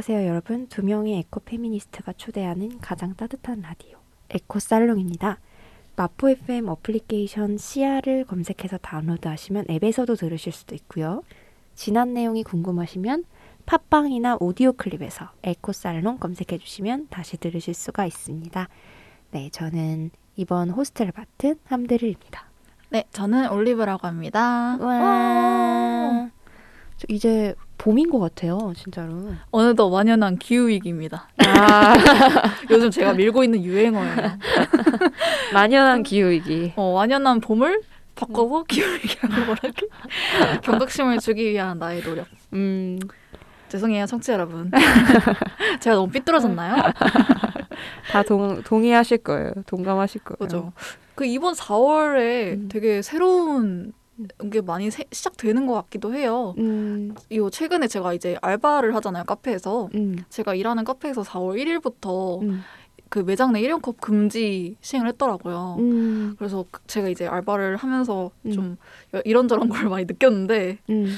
안녕하세요, 여러분. 두 명의 에코 페미니스트가 초대하는 가장 따뜻한 라디오 에코 살롱입니다. 마포 FM 어플리케이션 시야를 검색해서 다운로드 하시면 앱에서도 들으실 수도 있고요. 지난 내용이 궁금하시면 팟빵이나 오디오 클립에서 에코 살롱 검색해 주시면 다시 들으실 수가 있습니다. 네, 저는 이번 호스트를 맡은 함드릴입니다. 네, 저는 올리브라고 합니다. 와. 저 이제 봄인 것 같아요, 진짜로. 어느덧 완연한 기후 위기입니다. 아, 요즘 제가 밀고 있는 유행어예요. 만연한 기후이기. 어, 완연한 봄을 바꿔서 기후 위기라고 말하기. 경각심을 주기 위한 나의 노력. 음, 죄송해요, 청취자 여러분. 제가 너무 삐뚤어졌나요? 다 동, 동의하실 거예요. 동감하실 거예요. 그죠. 그 이번 4월에 음. 되게 새로운 게 많이 세- 시작되는 것 같기도 해요. 음, 이 최근에 제가 이제 알바를 하잖아요, 카페에서. 음, 제가 일하는 카페에서 4월 1일부터 음, 그 매장 내 일회용 컵 금지 시행을 했더라고요. 음, 그래서 그- 제가 이제 알바를 하면서 음. 좀 이런저런 걸 많이 느꼈는데 음.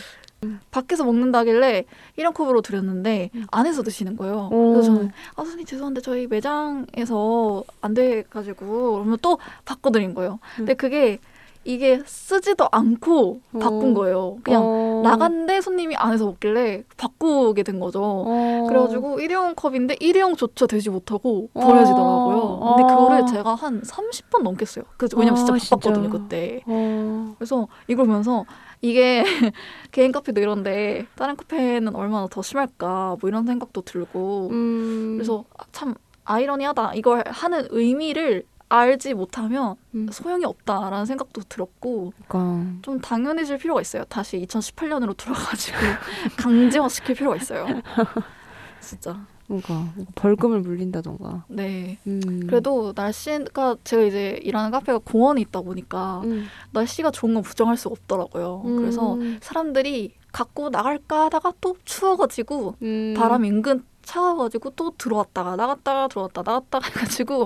밖에서 먹는다길래 일회용 컵으로 드렸는데 음. 안에서 드시는 거예요. 오. 그래서 저는 아 선생님 죄송한데 저희 매장에서 안 돼가지고 그러면 또 바꿔드린 거예요. 근데 그게 이게 쓰지도 않고 바꾼 어. 거예요. 그냥 어, 나갔는데 손님이 안에서 먹길래 바꾸게 된 거죠. 어. 그래가지고 일회용 컵인데 일회용조차 되지 못하고 어. 버려지더라고요. 근데 어. 그거를 제가 한 30번 넘겠어요. 그 왜냐면 아, 진짜 바빴거든요 진짜. 그때. 어, 그래서 이걸 보면서 이게 개인 카페도 이런데 다른 카페는 얼마나 더 심할까 뭐 이런 생각도 들고 음, 그래서 참 아이러니하다 이걸 하는 의미를 알지 못하면 음. 소용이 없다라는 생각도 들었고 그러니까 좀 당연해질 필요가 있어요. 다시 2018년으로 돌아가지고 강제화 시킬 필요가 있어요. 진짜. 뭔가 벌금을 물린다던가. 네. 음. 그래도 날씨가 제가 이제 일하는 카페가 공원에 있다 보니까 음. 날씨가 좋은 건 부정할 수가 없더라고요. 음. 그래서 사람들이 갖고 나갈까 하다가 또 추워가지고 음. 바람이 은근 차가가지고 또 들어왔다가 나갔다가 들어왔다 나갔다가 해가지고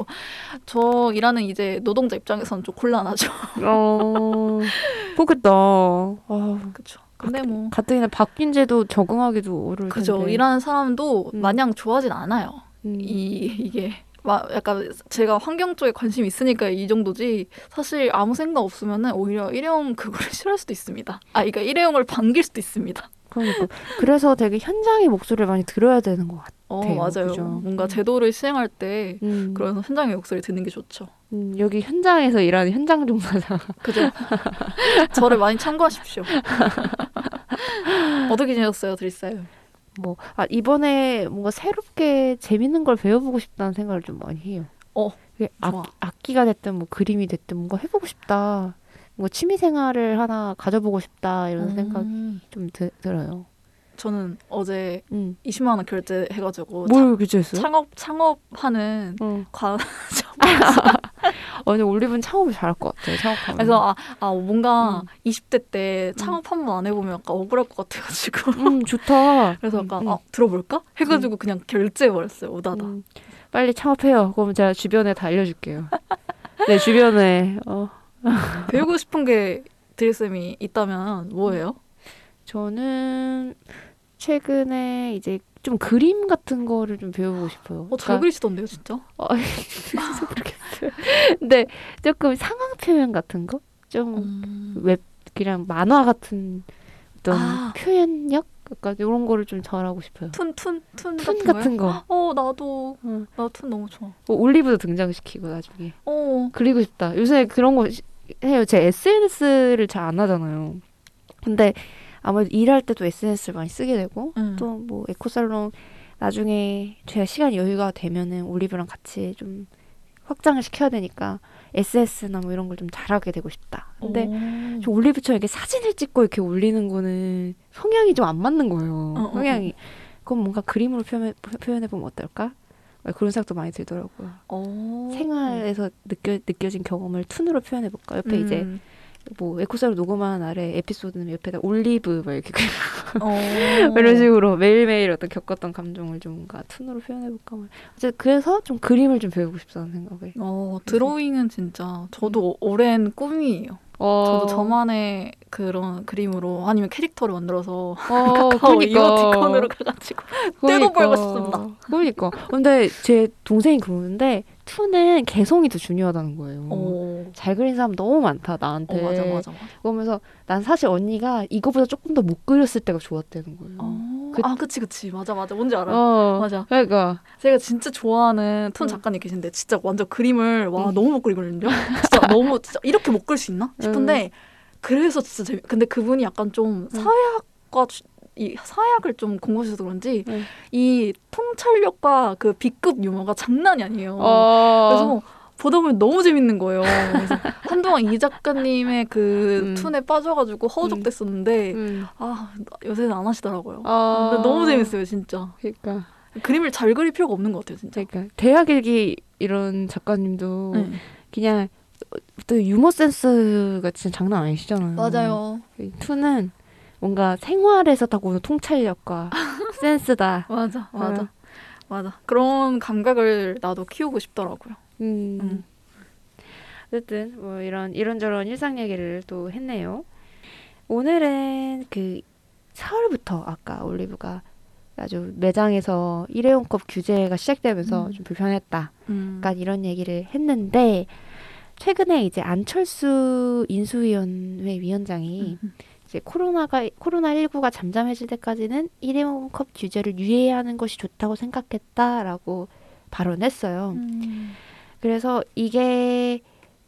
저 일하는 이제 노동자 입장에서는 좀 곤란하죠. 어, 그렇겠다. 아, 그렇죠. 근데 뭐 가뜩이나 바뀐 제도 적응하기도 어려울 그죠. 텐데. 일하는 사람도 음. 마냥 좋아하진 않아요. 음. 이 이게 막 약간 제가 환경 쪽에 관심이 있으니까 이 정도지 사실 아무 생각 없으면은 오히려 일회용 그거를 싫어할 수도 있습니다. 아, 그러니까 일회용을 반길 수도 있습니다. 그러니까 그래서 되게 현장의 목소리를 많이 들어야 되는 것 같아. 어 돼요. 맞아요. 그죠. 뭔가 음. 제도를 시행할 때 음. 그런 현장의 목소리 듣는 게 좋죠. 음, 여기 현장에서 일하는 현장 종사자. 그죠? 저를 많이 참고하십시오. 어떻게 지내셨어요, 드리사요? 뭐, 아, 이번에 뭔가 새롭게 재밌는 걸 배워보고 싶다는 생각을 좀 많이 해요. 어, 악기가 됐든 뭐 그림이 됐든 뭔가 해보고 싶다. 뭔가 취미 생활을 하나 가져보고 싶다 이런 생각이 음, 좀 드, 들어요. 저는 어제 음. 20만 원 결제해가지고 뭘 규제했어요? 창업 창업하는 어. 관 어, 근데 올리브는 창업을 잘할 것 같아요. 창업하면. 그래서 아, 아 뭔가 음. 20대 때 창업 한 번 안 해보면 약간 억울할 것 같아가지고 음, 좋다. 그래서 음, 약간 음. 아 들어볼까 해가지고 그냥 결제해버렸어요 오다다 음, 빨리 창업해요. 그럼 제가 주변에 다 알려줄게요. 네, 주변에. 어, 배우고 싶은 게 드리쌤이 있다면 뭐예요? 저는 최근에 이제 좀 그림 같은 거를 좀 배워보고 싶어요. 어 잘 그러니까 그리시던데요 진짜? 어, 그래서 모르겠어요. 근데 조금 상황 표현 같은 거? 좀 음. 웹, 그냥 만화 같은 어떤 아. 표현력? 약간 이런 거를 좀 잘하고 싶어요. 툰 툰 툰 툰 같은 같은 거. 어 나도 어. 나툰 너무 좋아. 뭐 올리브도 등장시키고 나중에. 어 그리고 싶다. 요새 그런 거 시- 해요. 제 SNS를 잘 안 하잖아요. 근데 아무래도 일할 때도 SNS를 많이 쓰게 되고 음. 또뭐 에코살롱 나중에 제가 시간 여유가 되면은 올리브랑 같이 좀 확장을 시켜야 되니까 SNS나 뭐 이런 걸 좀 잘하게 되고 싶다. 근데 오. 저 올리브처럼 이렇게 사진을 찍고 이렇게 올리는 거는 성향이 좀 안 맞는 거예요. 어, 어, 성향이. 그럼 뭔가 그림으로 표현해, 표현해 보면 어떨까? 그런 생각도 많이 들더라고요. 어. 생활에서 느껴, 느껴진 경험을 툰으로 표현해 볼까? 옆에 이제 음. 뭐 에코사로 녹음하는 날에 에피소드는 옆에다 올리브 막 이렇게 어. 이런 식으로 매일매일 어떤 겪었던 감정을 좀 뭔가 툰으로 표현해볼까 말. 어쨌든 그래서 좀 그림을 좀 배우고 싶다는 생각을. 어, 드로잉은 진짜 저도 오랜 꿈이에요. 어, 저도 저만의 그런 그림으로 아니면 캐릭터를 만들어서 어, 카카오 이모티콘으로 가가지고 떼도 벌고 싶습니다. 그러니까. 근데 제 동생이 그러는데 투는 개성이 더 중요하다는 거예요. 어, 잘 그린 사람 너무 많다 나한테. 어 맞아 맞아 맞아. 그러면서 난 사실 언니가 이거보다 조금 더 못 그렸을 때가 좋았다는 거예요. 어, 그- 아 그치 그치 맞아 맞아 뭔지 알아. 어, 맞아. 그러니까 제가 진짜 좋아하는 툰 응. 작가님 계신데 진짜 완전 그림을 와 응. 너무 못 그리거든요. 진짜 너무 진짜 이렇게 못 그릴 수 있나 싶은데 그래서 진짜 재미. 근데 그분이 약간 좀 응. 사회학과 주- 이 사회학을 좀 공부하셔서 그런지 응. 이 통찰력과 그 B급 유머가 장난이 아니에요. 어, 그래서 보다 보면 너무 재밌는 거예요. 그래서 한동안 이 작가님의 그 음. 툰에 빠져가지고 허우적댔었는데 음. 아 요새는 안 하시더라고요. 어, 너무 재밌어요 진짜. 그러니까 그림을 잘 그릴 필요가 없는 것 같아요 진짜. 그러니까 대학 일기 이런 작가님도 네. 그냥 또 유머 센스가 진짜 장난 아니시잖아요. 맞아요. 투는 뭔가 생활에서 타고오는 통찰력과 센스다. 맞아, 맞아, 어. 맞아. 그런 감각을 나도 키우고 싶더라고요. 음. 음. 어쨌든 뭐 이런 이런저런 일상 얘기를 또 했네요. 오늘은 그 4월부터 아까 올리브가 아주 매장에서 일회용컵 규제가 시작되면서 음. 좀 불편했다. 음. 약간 이런 얘기를 했는데 최근에 이제 안철수 인수위원회 위원장이 음. 이제 코로나가 코로나 19가 잠잠해질 때까지는 일회용 컵 규제를 유예하는 것이 좋다고 생각했다라고 발언했어요. 음. 그래서 이게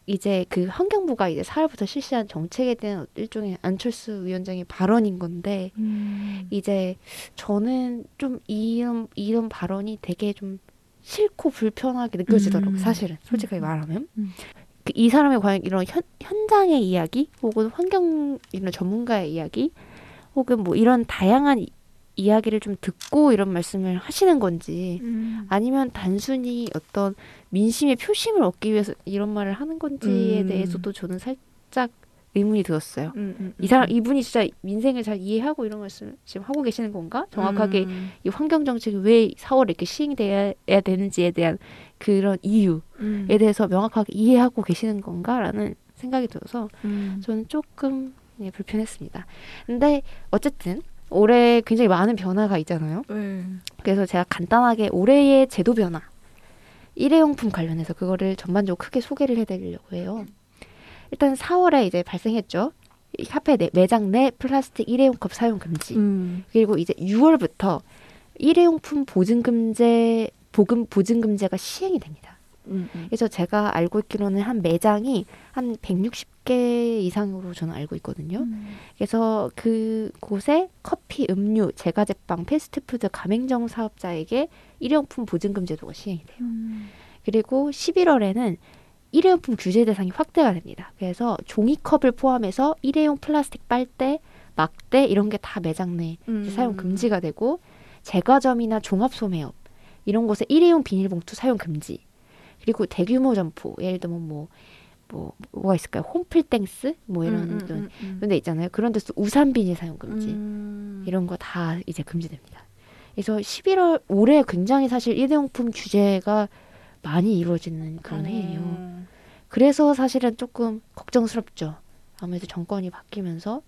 이제 그 환경부가 이제 4월부터 실시한 정책에 대한 일종의 안철수 위원장의 발언인 건데 음. 이제 저는 좀 이런 이런 발언이 되게 좀 싫고 불편하게 느껴지더라고 요. 음. 사실은 솔직하게 음. 말하면 음. 그 이 사람의 과연 이런 현, 현장의 이야기 혹은 환경 이런 전문가의 이야기 혹은 뭐 이런 다양한 이, 이야기를 좀 듣고 이런 말씀을 하시는 건지 음. 아니면 단순히 어떤 민심의 표심을 얻기 위해서 이런 말을 하는 건지에 음. 대해서도 저는 살짝 의문이 들었어요. 음, 음, 이 사람 이분이 진짜 민생을 잘 이해하고 이런 말씀 지금 하고 계시는 건가? 정확하게 음. 이 환경 정책이 왜 4월에 이렇게 시행돼야 되는지에 대한 그런 이유에 음. 대해서 명확하게 이해하고 계시는 건가라는 생각이 들어서 음. 저는 조금 예, 불편했습니다. 근데 어쨌든 올해 굉장히 많은 변화가 있잖아요. 네. 그래서 제가 간단하게 올해의 제도 변화 일회용품 관련해서 그거를 전반적으로 크게 소개를 해드리려고 해요. 일단 4월에 이제 발생했죠. 이 카페 내, 매장 내 플라스틱 일회용컵 사용 금지. 음. 그리고 이제 6월부터 일회용품 보증 금제 보금 보증 금제가 시행이 됩니다. 음. 음. 그래서 제가 알고 있기로는 한 매장이 한 160개 이상으로 저는 알고 있거든요. 음. 그래서 그 곳에 커피, 음료, 제과제빵, 패스트푸드 가맹점 사업자에게 일회용품 보증 금 제도가 시행이 돼요. 음. 그리고 11월에는 일회용품 규제 대상이 확대가 됩니다. 그래서 종이컵을 포함해서 일회용 플라스틱 빨대, 막대 이런 게 다 매장 내 음. 사용 금지가 되고 제과점이나 종합 소매업 이런 곳에 일회용 비닐봉투 사용 금지. 그리고 대규모 점포 예를 들면 뭐 뭐 뭐가 있을까요? 홈플땡스 뭐 이런 음, 음, 음, 음. 그런 데 있잖아요. 그런 데서 우산 비닐 사용 금지. 음. 이런 거 다 이제 금지됩니다. 그래서 11월 올해 굉장히 사실 일회용품 규제가 많이 이루어지는 그런 해예요. 어. 그래서 사실은 조금 걱정스럽죠. 아무래도 정권이 바뀌면서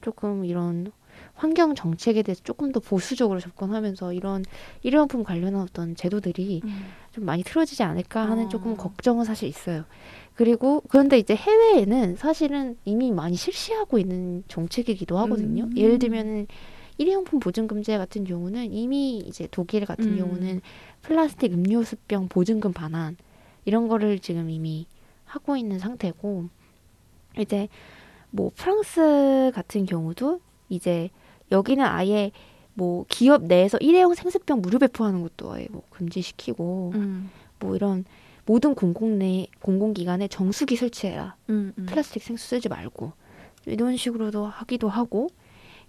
조금 이런 환경 정책에 대해서 조금 더 보수적으로 접근하면서 이런 일회용품 관련한 어떤 제도들이 음. 좀 많이 틀어지지 않을까 하는 어. 조금 걱정은 사실 있어요. 그리고 그런데 이제 해외에는 사실은 이미 많이 실시하고 있는 정책이기도 하거든요. 음. 예를 들면은 일회용품 보증금제 같은 경우는 이미 이제 독일 같은 음. 경우는 플라스틱 음료수병 보증금 반환 이런 거를 지금 이미 하고 있는 상태고 이제 뭐 프랑스 같은 경우도 이제 여기는 아예 뭐 기업 내에서 일회용 생수병 무료 배포하는 것도 아예 뭐 금지시키고 음. 뭐 이런 모든 공공 내 공공기관에 정수기 설치해라. 음. 음. 플라스틱 생수 쓰지 말고 이런 식으로도 하기도 하고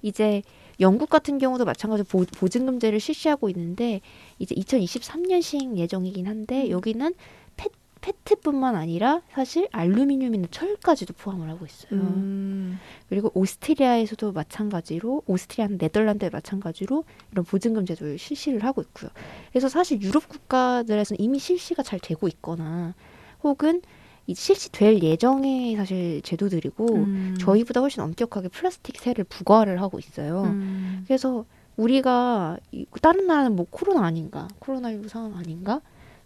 이제 영국 같은 경우도 마찬가지로 보, 보증금제를 실시하고 있는데 이제 2023년 시행 예정이긴 한데 음. 여기는 펫 페트뿐만 아니라 사실 알루미늄이나 철까지도 포함을 하고 있어요. 음. 그리고 오스트리아에서도 마찬가지로 오스트리아, 네덜란드에 마찬가지로 이런 보증금 제도를 실시를 하고 있고요. 그래서 사실 유럽 국가들에서는 이미 실시가 잘 되고 있거나 혹은 이 실시될 예정의 사실 제도들이고 음. 저희보다 훨씬 엄격하게 플라스틱 세를 부과를 하고 있어요. 음. 그래서 우리가 이- 다른 나라는 뭐 코로나 아닌가, 코로나19 상황 아닌가?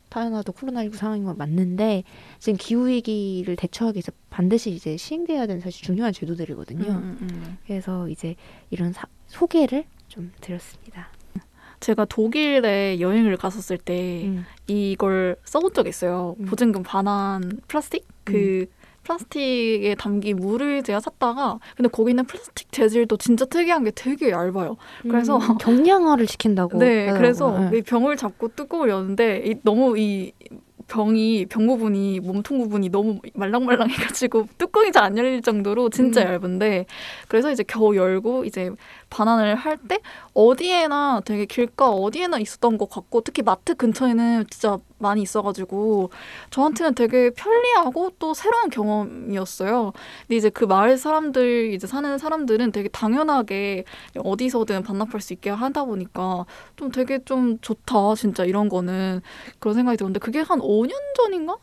다른 나라도 코로나19 상황인 건 맞는데 지금 기후 위기를 대처하기 위해서 반드시 이제 시행돼야 되는 사실 중요한 제도들이거든요. 음, 음, 음. 그래서 이제 이런 사- 소개를 좀 드렸습니다. 제가 독일에 여행을 갔었을 때 음. 이걸 써본 적이 있어요. 음. 보증금 반환 플라스틱 그 플라스틱에 담긴 물을 제가 샀다가 근데 거기는 플라스틱 재질도 진짜 특이한 게 되게 얇아요. 그래서- 음, 경량화를 시킨다고. 네, 그래서 하더라고요. 이 병을 잡고 뚜껑을 여는데 이, 너무 이 병이 병 부분이 몸통 부분이 너무 말랑말랑해가지고 뚜껑이 잘 안 열릴 정도로 진짜 음. 얇은데 그래서 이제 겨우 열고 이제 반환을 할 때 어디에나 되게 길가 어디에나 있었던 것 같고 특히 마트 근처에는 진짜 많이 있어가지고 저한테는 되게 편리하고 또 새로운 경험이었어요. 근데 이제 그 마을 사람들 이제 사는 사람들은 되게 당연하게 어디서든 반납할 수 있게 하다 보니까 좀 되게 좀 좋다 진짜 이런 거는 그런 생각이 들었는데 그게 한 5년 전인가?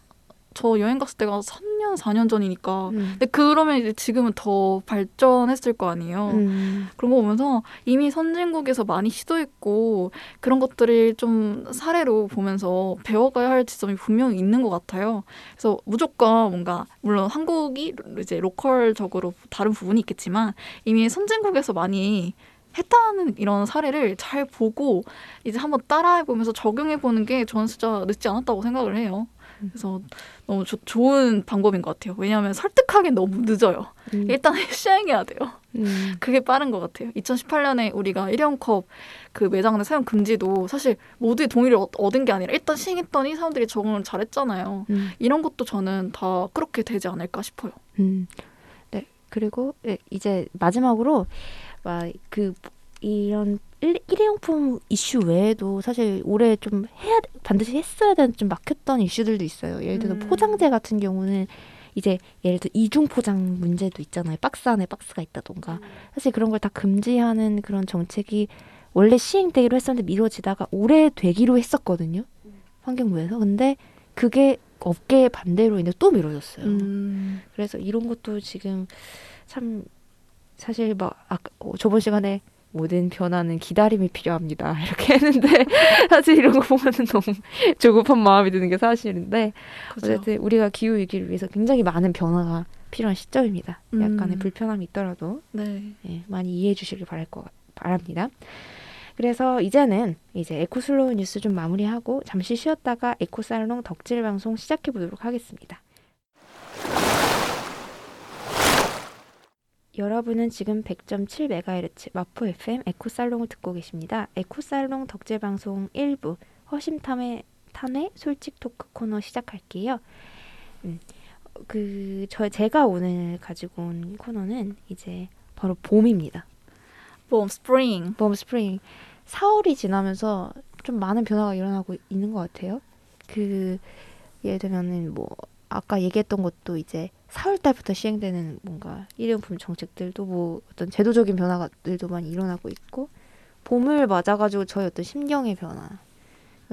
저 여행 갔을 때가 3년 4년 전이니까 음. 근데 그러면 이제 지금은 더 발전했을 거 아니에요. 음. 그런 거 보면서 이미 선진국에서 많이 시도했고 그런 것들을 좀 사례로 보면서 배워가야 할 지점이 분명히 있는 것 같아요. 그래서 무조건 뭔가 물론 한국이 이제 로컬적으로 다른 부분이 있겠지만 이미 선진국에서 많이 했다는 이런 사례를 잘 보고 이제 한번 따라해 보면서 적용해 보는 게 저는 진짜 늦지 않았다고 생각을 해요. 그래서 너무 조- 좋은 방법인 것 같아요. 왜냐하면 설득하기엔 너무 늦어요. 음. 일단 시행해야 돼요. 음. 그게 빠른 것 같아요. 2018년에 우리가 일회용 컵 그 매장 내 사용 금지도 사실 모두의 동의를 얻- 얻은 게 아니라 일단 시행했더니 사람들이 적응을 잘했잖아요. 음. 이런 것도 저는 다 그렇게 되지 않을까 싶어요. 음. 네. 그리고 네, 이제 마지막으로 막 그 이런 일, 일회용품 이슈 외에도 사실 올해 좀 해야 반드시 했어야 되는 좀 막혔던 이슈들도 있어요. 예를 들어 음. 포장재 같은 경우는 이제 예를 들어 이중 포장 문제도 있잖아요. 박스 안에 박스가 있다던가 사실 그런 걸 다 금지하는 그런 정책이 원래 시행되기로 했었는데 미뤄지다가 올해 되기로 했었거든요. 환경부에서 근데 그게 업계 반대로 인해 또 미뤄졌어요. 음. 그래서 이런 것도 지금 참 사실 막 아까 어, 저번 시간에 모든 변화는 기다림이 필요합니다 이렇게 했는데 사실 이런 거 보면은 너무 조급한 마음이 드는 게 사실인데 그죠. 어쨌든 우리가 기후 위기를 위해서 굉장히 많은 변화가 필요한 시점입니다. 약간의 음. 불편함이 있더라도 네. 예, 많이 이해해 주시길 바랄 것 같- 바랍니다. 그래서 이제는 이제 에코슬로우 뉴스 좀 마무리하고 잠시 쉬었다가 에코살롱 덕질 방송 시작해 보도록 하겠습니다. 여러분은 지금 100.7MHz 마포 FM 에코살롱을 듣고 계십니다. 에코살롱 덕질 방송 1부 허심탄회 탄회 솔직 토크 코너 시작할게요. 음, 그 저 제가 오늘 가지고 온 코너는 이제 바로 봄입니다. 봄 스프링. 봄 스프링 4월이 지나면서 좀 많은 변화가 일어나고 있는 것 같아요. 그 예를 들면은 뭐 아까 얘기했던 것도 이제 4월 달부터 시행되는 뭔가 일회용품 정책들도 뭐 어떤 제도적인 변화들도 많이 일어나고 있고 봄을 맞아가지고 저희 어떤 심경의 변화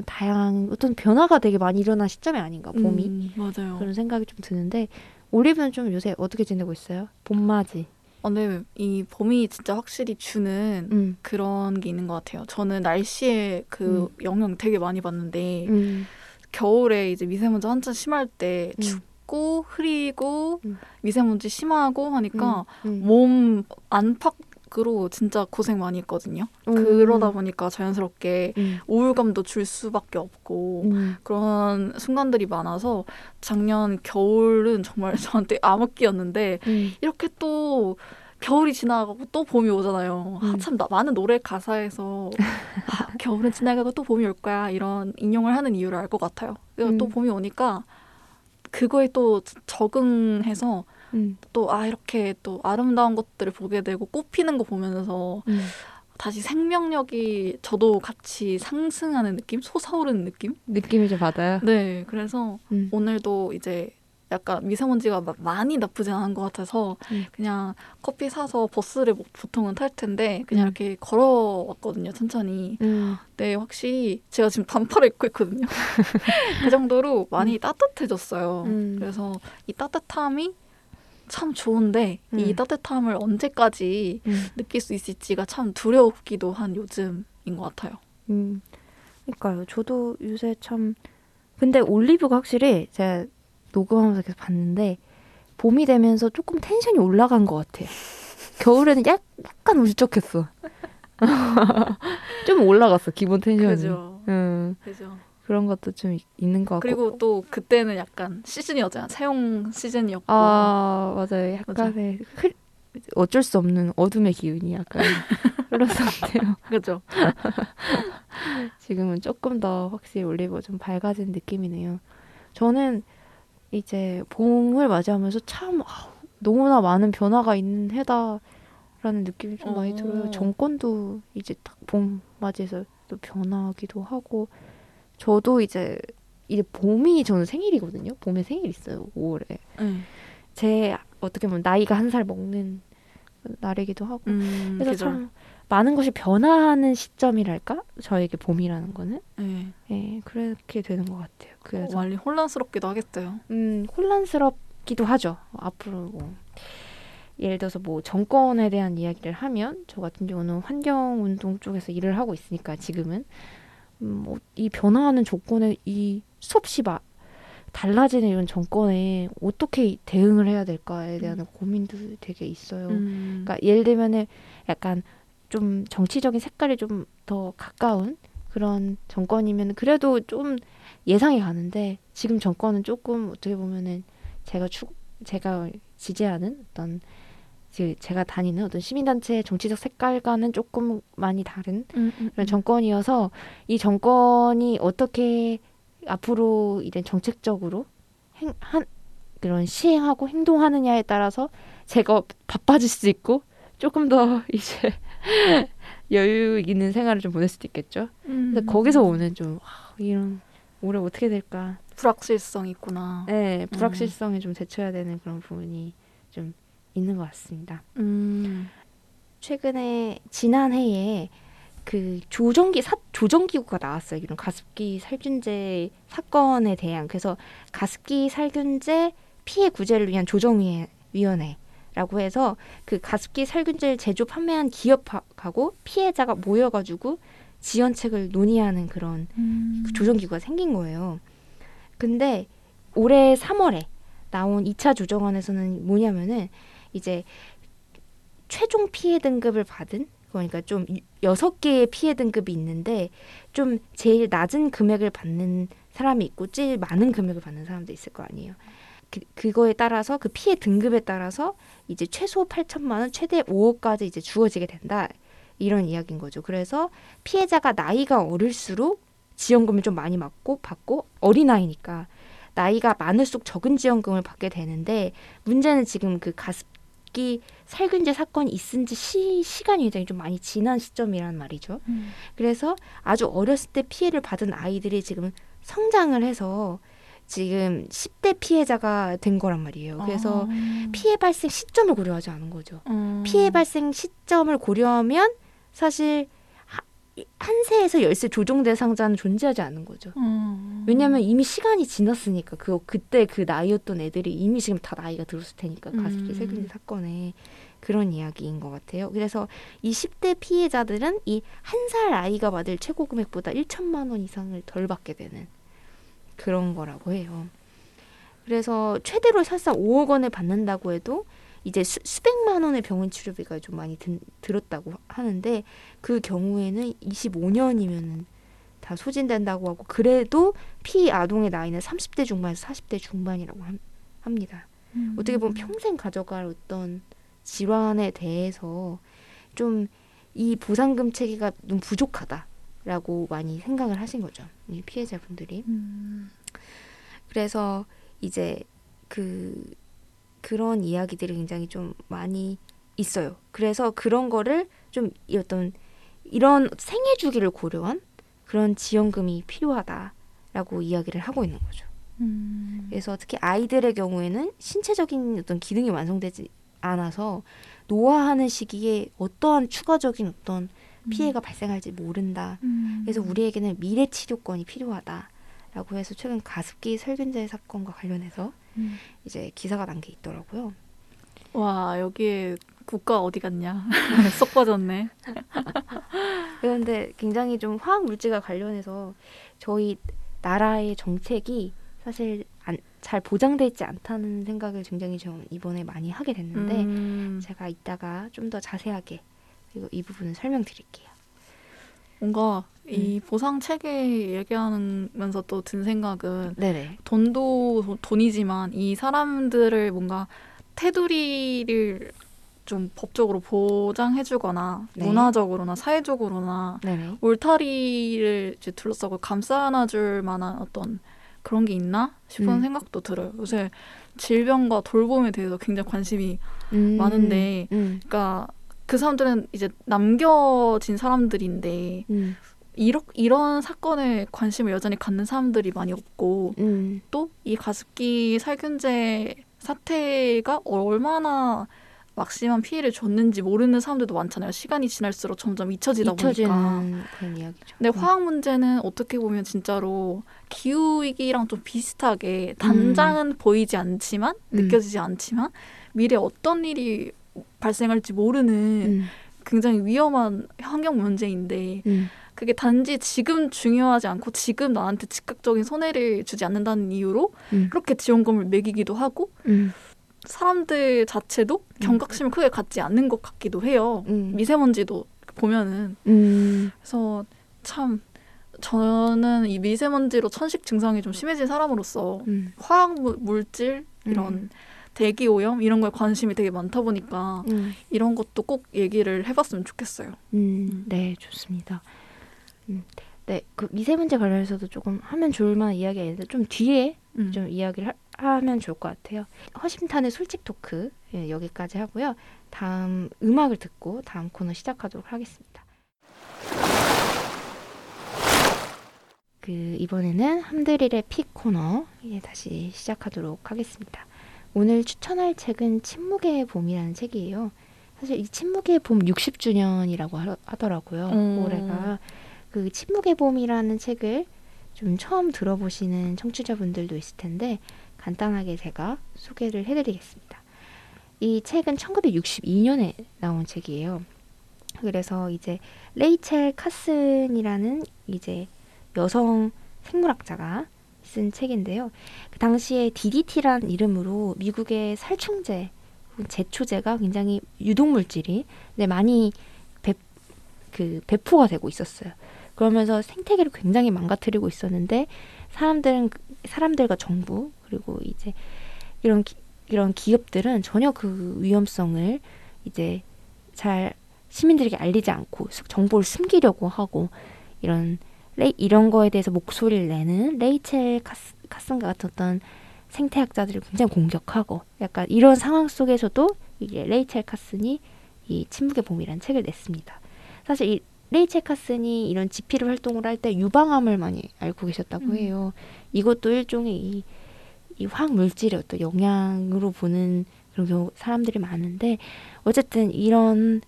다양한 어떤 변화가 되게 많이 일어난 시점이 아닌가 봄이 음, 맞아요. 그런 생각이 좀 드는데 올리브는 좀 요새 어떻게 지내고 있어요? 봄맞이. 어, 근데 이 봄이 진짜 확실히 주는 음. 그런 게 있는 것 같아요. 저는 날씨에 그 영향 되게 많이 받는데 음. 겨울에 이제 미세먼지 한참 심할 때 음. 춥고 흐리고 음. 미세먼지 심하고 하니까 음. 몸 안팎으로 진짜 고생 많이 했거든요. 음. 그러다 보니까 자연스럽게 음. 우울감도 줄 수밖에 없고 음. 그런 순간들이 많아서 작년 겨울은 정말 저한테 암흑기였는데 음. 이렇게 또 겨울이 지나가고 또 봄이 오잖아요. 음. 한참 나- 많은 노래 가사에서 아, 겨울은 지나가고 또 봄이 올 거야 이런 인용을 하는 이유를 알 것 같아요. 그래서 또 음. 봄이 오니까 그거에 또 적응해서 음. 또아 이렇게 또 아름다운 것들을 보게 되고 꽃 피는 거 보면서 음. 다시 생명력이 저도 같이 상승하는 느낌, 솟아오르는 느낌. 느낌이 좀 받아요. 네, 그래서 음. 오늘도 이제 약간 미세먼지가 마- 많이 나쁘지 않은 것 같아서 음. 그냥 커피 사서 버스를 뭐 보통은 탈 텐데 그냥 음. 이렇게 걸어왔거든요 천천히 음. 네 확실히 제가 지금 반팔을 입고 있거든요 그 정도로 많이 따뜻해졌어요 음. 그래서 이 따뜻함이 참 좋은데 이 음. 따뜻함을 언제까지 음. 느낄 수 있을지가 참 두렵기도 한 요즘인 것 같아요 음. 그러니까요. 저도 요새 참 근데 올리브가 확실히 제가 녹음하면서 계속 봤는데 봄이 되면서 조금 텐션이 올라간 것 같아요. 겨울에는 약, 약간 울적했어. 좀 올라갔어 기본 텐션이. 그죠 음, 그죠 그런 것도 좀 있- 있는 것 같고. 그리고 또 그때는 약간 시즌이었잖아요 채용 시즌이었고 아 맞아요. 약간의 흐, 어쩔 수 없는 어둠의 기운이 약간 흘렀었는데요. 그죠 지금은 조금 더 확실히 올리브 좀 밝아진 느낌이네요. 저는 이제 봄을 맞이하면서 참 아, 너무나 많은 변화가 있는 해다라는 느낌이 좀 많이 어. 들어요. 정권도 이제 딱 봄 맞이해서 또 변하기도 하고 저도 이제 이제 봄이 저는 생일이거든요. 봄에 생일 있어요. 5월에. 네. 제 어떻게 보면 나이가 한 살 먹는 날이기도 하고 음, 그래서 그죠. 참 많은 것이 변화하는 시점이랄까 저에게 봄이라는 거는 네. 예 그렇게 되는 것 같아요. 그래서 많이 혼란스럽기도 하겠어요. 음 혼란스럽기도 하죠. 앞으로 뭐 예를 들어서 뭐 정권에 대한 이야기를 하면 저 같은 경우는 환경 운동 쪽에서 일을 하고 있으니까 지금은 음, 뭐 이 변화하는 조건에 이 수없이 막 달라지는 이런 정권에 어떻게 대응을 해야 될까에 대한 고민도 되게 있어요. 음. 그러니까 예를 들면은 약간 좀 정치적인 색깔이 좀 더 가까운 그런 정권이면 그래도 좀 예상이 가는데 지금 정권은 조금 어떻게 보면은 제가 추 제가 지지하는 어떤 그 제가 다니는 어떤 시민단체 정치적 색깔과는 조금 많이 다른 음, 음, 그런 음. 정권이어서 이 정권이 어떻게 앞으로 이제 정책적으로 행, 한 그런 시행하고 행동하느냐에 따라서 제가 바빠질 수 있고 조금 더 이제 여유 있는 생활을 좀 보낼 수도 있겠죠. 음. 근데 거기서 오는 좀 아, 이런 올해 어떻게 될까? 불확실성이 있구나. 네, 불확실성에 좀 대처해야 되는 그런 부분이 좀 있는 것 같습니다. 음. 최근에 지난해에 그 조정기 사, 조정기구가 나왔어요. 이런 가습기 살균제 사건에 대한 그래서 가습기 살균제 피해 구제를 위한 조정위원회 라고 해서 그 가습기 살균제를 제조 판매한 기업하고 피해자가 모여가지고 지원책을 논의하는 그런 음. 그 조정기구가 생긴 거예요. 근데 올해 3월에 나온 2차 조정안에서는 뭐냐면은 이제 최종 피해 등급을 받은 그러니까 좀 여섯 개의 피해 등급이 있는데 좀 제일 낮은 금액을 받는 사람이 있고 제일 많은 금액을 받는 사람도 있을 거 아니에요. 그, 그거에 따라서 그 피해 등급에 따라서 이제 최소 8천만 원, 최대 5억까지 이제 주어지게 된다. 이런 이야기인 거죠. 그래서 피해자가 나이가 어릴수록 지원금을 좀 많이 받고 받고 어린아이니까 나이가 많을수록 적은 지원금을 받게 되는데 문제는 지금 그 가습기 살균제 사건이 있은 지 시, 시간이 굉장히 좀 많이 지난 시점이란 말이죠. 음. 그래서 아주 어렸을 때 피해를 받은 아이들이 지금 성장을 해서 지금 10대 피해자가 된 거란 말이에요. 그래서 아. 피해 발생 시점을 고려하지 않은 거죠. 음. 피해 발생 시점을 고려하면 사실 하- 한세에서 열세 조정 대상자는 존재하지 않는 거죠. 음. 왜냐하면 이미 시간이 지났으니까 그 그때 그 나이였던 애들이 이미 지금 다 나이가 들었을 테니까 가습기 음. 살균제 사건에 그런 이야기인 것 같아요. 그래서 이 10대 피해자들은 이 한 살 아이가 받을 최고 금액보다 1천만 원 이상을 덜 받게 되는 그런 거라고 해요. 그래서 최대로 설사 5억 원을 받는다고 해도 이제 수, 수백만 원의 병원 치료비가 좀 많이 든, 들었다고 하는데 그 경우에는 25년이면은 다 소진된다고 하고 그래도 피 아동의 나이는 30대 중반에서 40대 중반이라고 함- 합니다. 음. 어떻게 보면 평생 가져갈 어떤 질환에 대해서 좀 이 보상금 체계가 좀 부족하다 라고 많이 생각을 하신 거죠. 이 피해자분들이. 음. 그래서 이제 그 그런 이야기들이 굉장히 좀 많이 있어요. 그래서 그런 거를 좀이 어떤 이런 생애 주기를 고려한 그런 지원금이 필요하다라고 이야기를 하고 있는 거죠. 음. 그래서 특히 아이들의 경우에는 신체적인 어떤 기능이 완성되지 않아서 노화하는 시기에 어떠한 추가적인 어떤 피해가 발생할지 모른다. 음. 그래서 우리에게는 미래 치료권이 필요하다라고 해서 최근 가습기 살균제 사건과 관련해서 음. 이제 기사가 난 게 있더라고요. 와 여기에 국가 어디 갔냐 쏙 빠졌네. 그런데 굉장히 좀 화학 물질과 관련해서 저희 나라의 정책이 사실 안, 잘 보장돼 있지 않다는 생각을 굉장히 좀 이번에 많이 하게 됐는데 음. 제가 이따가 좀 더 자세하게 그리고 이 부분을 설명드릴게요. 뭔가 음. 이 보상 체계 얘기하면서 또 든 생각은 네네. 돈도 도- 돈이지만 이 사람들을 뭔가 테두리를 좀 법적으로 보장해주거나 네. 문화적으로나 사회적으로나 네네. 울타리를 이제 둘러싸고 감싸 안아줄 만한 어떤 그런 게 있나 싶은 음. 생각도 들어요. 요새 질병과 돌봄에 대해서 굉장히 관심이 음, 많은데 음, 그러니까 그 사람들은 이제 남겨진 사람들인데 음, 이러, 이런 사건에 관심을 여전히 갖는 사람들이 많이 없고 음, 또이 가습기 살균제 사태가 얼마나 막심한 피해를 줬는지 모르는 사람들도 많잖아요. 시간이 지날수록 점점 잊혀지다 보니까. 그런 이야기죠. 근데 음. 화학 문제는 어떻게 보면 진짜로 기후 위기랑 좀 비슷하게 당장은 보이지 않지만 음. 느껴지지 않지만 미래 어떤 일이 발생할지 모르는 음, 굉장히 위험한 환경 문제인데 음, 그게 단지 지금 중요하지 않고 지금 나한테 즉각적인 손해를 주지 않는다는 이유로 음, 그렇게 지원금을 매기기도 하고 음, 사람들 자체도 경각심을 크게 갖지 않는 것 같기도 해요. 음, 미세먼지도 보면은. 음, 그래서 참 저는 이 미세먼지로 천식 증상이 좀 심해진 사람으로서 음, 화학 무- 물질 이런 음. 대기 오염 이런 거에 관심이 되게 많다 보니까 음, 이런 것도 꼭 얘기를 해봤으면 좋겠어요. 음, 네, 좋습니다. 음, 네, 그 미세먼지 관련해서도 조금 하면 좋을 만한 이야기가 있는데 좀 뒤에 음. 좀 이야기를 하, 면 좋을 것 같아요. 허심탄회 솔직 토크 예, 여기까지 하고요. 다음 음악을 듣고 다음 코너 시작하도록 하겠습니다. 그 이번에는 함드릴의 픽 코너 예, 다시 시작하도록 하겠습니다. 오늘 추천할 책은 침묵의 봄이라는 책이에요. 사실 이 침묵의 봄 60주년이라고 하더라고요. 음. 올해가 그 침묵의 봄이라는 책을 좀 처음 들어보시는 청취자분들도 있을 텐데 간단하게 제가 소개를 해드리겠습니다. 이 책은 1962년에 나온 책이에요. 그래서 이제 레이첼 카슨이라는 이제 여성 생물학자가 쓴 책인데요. 그 당시에 DDT란 이름으로 미국의 살충제, 제초제가 굉장히 유독물질이 네, 많이 배, 그 배포가 되고 있었어요. 그러면서 생태계를 굉장히 망가뜨리고 있었는데 사람들은 사람들과 정부 그리고 이제 이런 기, 이런 기업들은 전혀 그 위험성을 이제 잘 시민들에게 알리지 않고 정보를 숨기려고 하고 이런 레이, 이런 거에 대해서 목소리를 내는 레이첼 카스, 카슨과 같은 어떤 생태학자들을 굉장히 공격하고 약간 이런 상황 속에서도 이게 레이첼 카슨이 이 침묵의 봄이라는 책을 냈습니다. 사실 이 레이첼 카슨이 이런 지피를 활동을 할 때 유방암을 많이 앓고 계셨다고 음. 해요. 이것도 일종의 이, 이 화학 물질의 어떤 영향으로 보는 그런 경우 사람들이 많은데 어쨌든 이런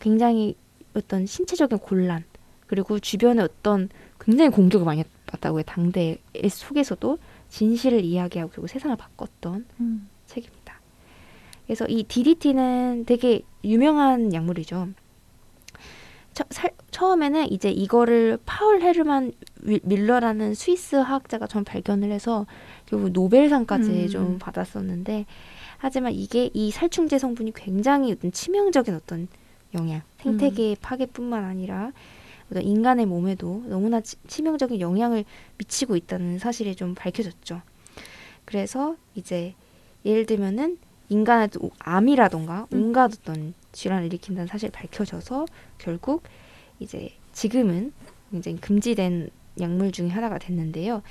굉장히 어떤 신체적인 곤란 그리고 주변에 어떤 굉장히 공격을 많이 받았다고 해요. 당대 속에서도 진실을 이야기하고 그리고 세상을 바꿨던 음. 책입니다. 그래서 이 DDT는 되게 유명한 약물이죠. 처, 살, 처음에는 이제 이거를 파울 헤르만 윌- 밀러라는 스위스 화학자가 좀 발견을 해서 결국 노벨상까지 음. 좀 받았었는데 하지만 이게 이 살충제 성분이 굉장히 어떤 치명적인 어떤 영향, 생태계 파괴뿐만 아니라 어떤 인간의 몸에도 너무나 치, 치명적인 영향을 미치고 있다는 사실이 좀 밝혀졌죠. 그래서 이제 예를 들면은 인간의 또 암이라던가 음. 온갖 어떤 질환을 일으킨다는 사실이 밝혀져서 결국 이제 지금은 굉장히 금지된 약물 중에 하나가 됐는데요.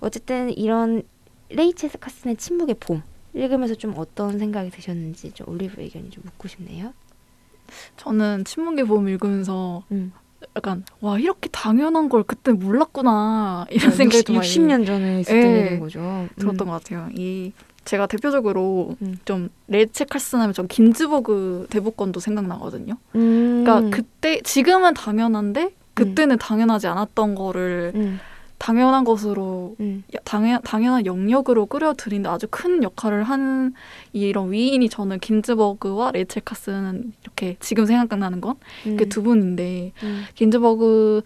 어쨌든 이런 레이첼 카슨의 침묵의 봄 읽으면서 좀 어떤 생각이 드셨는지 좀 올리브 의견이 좀 묻고 싶네요. 저는 침묵의 봄 읽으면서 음. 약간 와 이렇게 당연한 걸 그때 몰랐구나 이런 생각이 좀 많이 60년 전에 있었던 예. 일인 거죠. 들었던 것 같아요. 이 제가 대표적으로 음. 좀 레체 칼슨 하면 전 긴즈버그 대법관도 생각나거든요. 음. 그러니까 그때 지금은 당연한데 그때는 당연하지 않았던 거를 음. 당연한 것으로 음. 야- 당연 당연한 영역으로 끌어들이는 아주 큰 역할을 한 이런 위인이 저는 긴즈버그와 레첼 카스는 이렇게 지금 생각나는 건 음. 그두 분인데 음. 긴즈버그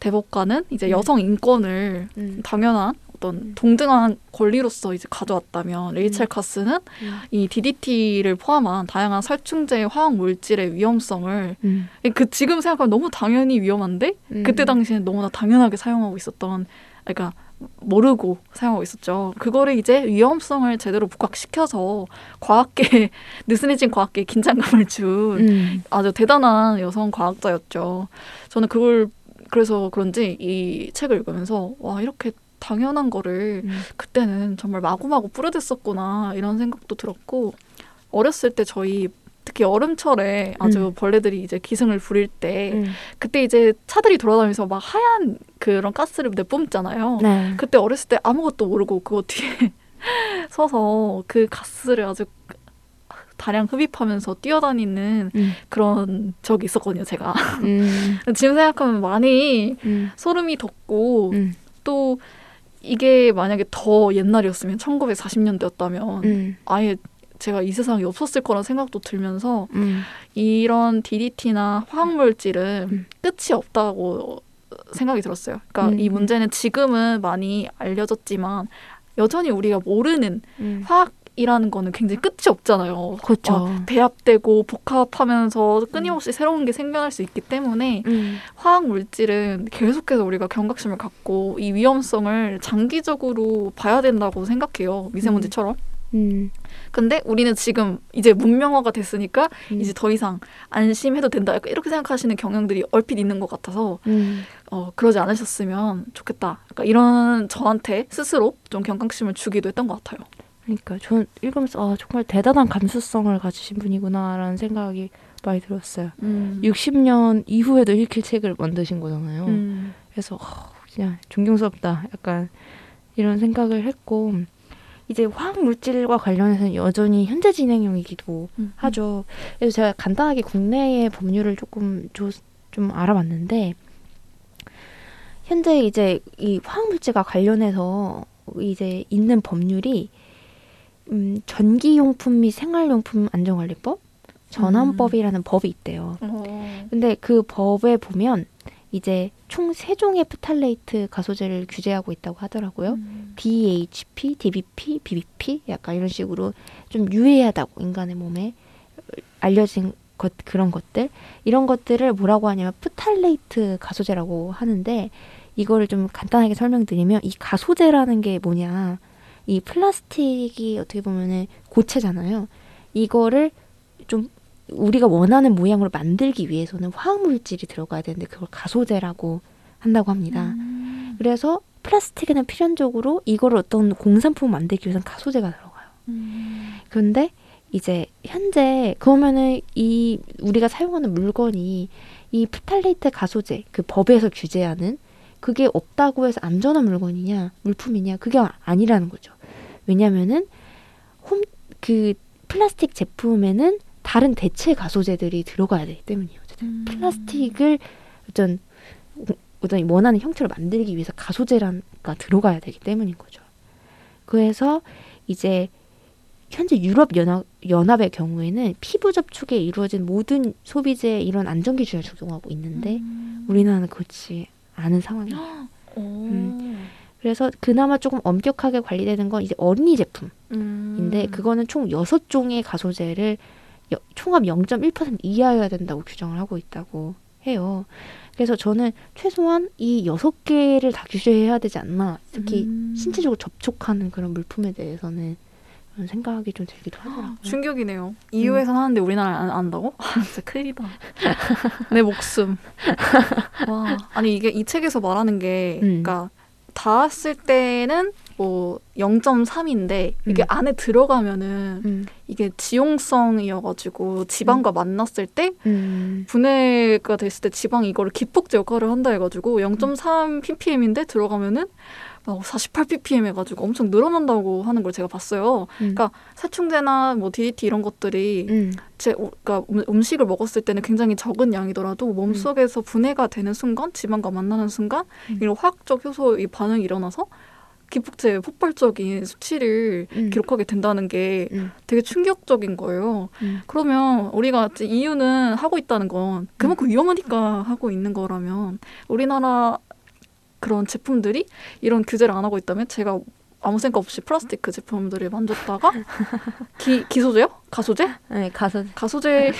대법관은 이제 음. 여성 인권을 음. 당연한 어떤 음. 동등한 권리로서 이제 가져왔다면 레이첼 음. 카스는 음. 이 DDT를 포함한 다양한 살충제 화학 물질의 위험성을 음. 그 지금 생각하면 너무 당연히 위험한데 음. 그때 당시에는 너무나 당연하게 사용하고 있었던 그러니까 모르고 사용하고 있었죠. 그거를 이제 위험성을 제대로 부각시켜서 과학계 느슨해진 과학계에 긴장감을 준 음. 아주 대단한 여성 과학자였죠. 저는 그걸 그래서 그런지 이 책을 읽으면서 와 이렇게 당연한 거를 음. 그때는 정말 마구마구 뿌려댔었구나 이런 생각도 들었고 어렸을 때 저희 특히 여름철에 아주 음. 벌레들이 이제 기승을 부릴 때 음. 그때 이제 차들이 돌아다니면서 막 하얀 그런 가스를 내뿜잖아요. 네. 그때 어렸을 때 아무것도 모르고 그거 뒤에 서서 그 가스를 아주 다량 흡입하면서 뛰어다니는 음. 그런 적이 있었거든요, 제가. 음. 지금 생각하면 많이 음. 소름이 돋고 음. 또 이게 만약에 더 옛날이었으면 1940년대였다면 음. 아예 제가 이 세상에 없었을 거란 생각도 들면서 음. 이런 DDT나 화학물질은 음. 끝이 없다고 생각이 들었어요. 그러니까 음. 이 문제는 지금은 많이 알려졌지만 여전히 우리가 모르는 음. 화학 이라는 거는 굉장히 끝이 없잖아요. 그렇죠. 어, 배합되고 복합하면서 끊임없이 새로운 게 생겨날 수 있기 때문에 음. 화학 물질은 계속해서 우리가 경각심을 갖고 이 위험성을 장기적으로 봐야 된다고 생각해요. 미세먼지처럼. 음. 근데 우리는 지금 이제 문명화가 됐으니까 음. 이제 더 이상 안심해도 된다. 이렇게 생각하시는 경향들이 얼핏 있는 것 같아서 음. 어, 그러지 않으셨으면 좋겠다. 약간 이런 저한테 스스로 좀 경각심을 주기도 했던 것 같아요. 그러니까 저는 읽으면서 아, 정말 대단한 감수성을 가지신 분이구나라는 생각이 많이 들었어요. 음. 60년 이후에도 읽힐 책을 만드신 거잖아요. 음. 그래서 어, 그냥 존경스럽다. 약간 이런 생각을 했고 이제 화학 물질과 관련해서는 여전히 현재 진행형이기도 음. 하죠. 그래서 제가 간단하게 국내의 법률을 조금 조, 좀 알아봤는데 현재 이제 이 화학 물질과 관련해서 이제 있는 법률이 음, 전기용품 및 생활용품 안전관리법, 전환법이라는 법이 있대요. 어. 근데 그 법에 보면 이제 총 세 종의 phthalate 가소제를 규제하고 있다고 하더라고요. 음. DEHP, DBP, BBP 약간 이런 식으로 좀 유해하다고 인간의 몸에 알려진 것 그런 것들 이런 것들을 뭐라고 하냐면 phthalate 가소제라고 하는데 이거를 좀 간단하게 설명드리면 이 가소제라는 게 뭐냐 이 플라스틱이 어떻게 보면은 고체잖아요. 이거를 좀 우리가 원하는 모양으로 만들기 위해서는 화학 물질이 들어가야 되는데 그걸 가소제라고 한다고 합니다. 음. 그래서 플라스틱에는 필연적으로 이거를 어떤 공산품 만들기 위해서는 가소제가 들어가요. 음. 그런데 이제 현재 그러면은 이 우리가 사용하는 물건이 이 프탈레이트 가소제 그 법에서 규제하는 그게 없다고 해서 안전한 물건이냐 물품이냐 그게 아니라는 거죠. 왜냐면은 홈 그 플라스틱 제품에는 다른 대체 가소제들이 들어가야 되기 때문이에요. 음. 플라스틱을 어떤 어떤 원하는 형태로 만들기 위해서 가소제가 들어가야 되기 때문인 거죠. 그래서 이제 현재 유럽 연합, 연합의 경우에는 피부 접촉에 이루어진 모든 소비재에 이런 안전 기준을 적용하고 있는데 음. 우리나라는 그렇지 않은 상황이에요. 오. 음. 그래서 그나마 조금 엄격하게 관리되는 건 이제 어린이 제품인데 음. 그거는 총 여섯 종의 가소제를 여- 총합 0.1% 이하여야 된다고 규정을 하고 있다고 해요. 그래서 저는 최소한 이 여섯 개를 다 규제해야 되지 않나. 특히 음. 신체적으로 접촉하는 그런 물품에 대해서는 생각이 좀 들기도 하더라고요. 충격이네요. EU에서 하는데 우리나라 안 한다고? 아, 진짜 큰일이다. 내 목숨. 와, 아니 이게 이 책에서 말하는 게, 음. 그러니까 닿았을 때는 뭐 0.3인데 이게 음. 안에 들어가면은 음. 이게 지용성이어가지고 지방과 만났을 때 음. 분해가 됐을 때 지방이 이거를 기폭제 역할을 한다 해가지고 0.3 ppm인데 들어가면은 막 48 ppm 해가지고 엄청 늘어난다고 하는 걸 제가 봤어요. 음. 그러니까 살충제나 뭐 DDT 이런 것들이 음. 제 그러니까 음- 음식을 먹었을 때는 굉장히 적은 양이더라도 몸 속에서 분해가 되는 순간 지방과 만나는 순간 음. 이런 화학적 효소의 반응이 일어나서 기폭제의 폭발적인 수치를 음. 기록하게 된다는 게 음. 되게 충격적인 거예요. 음. 그러면 우리가 이제 이유는 하고 있다는 건 그만큼 위험하니까 하고 있는 거라면 우리나라 그런 제품들이 이런 규제를 안 하고 있다면 제가 아무 생각 없이 플라스틱 그 제품들을 만졌다가 기, 기소제요? 가소제? 네, 가소제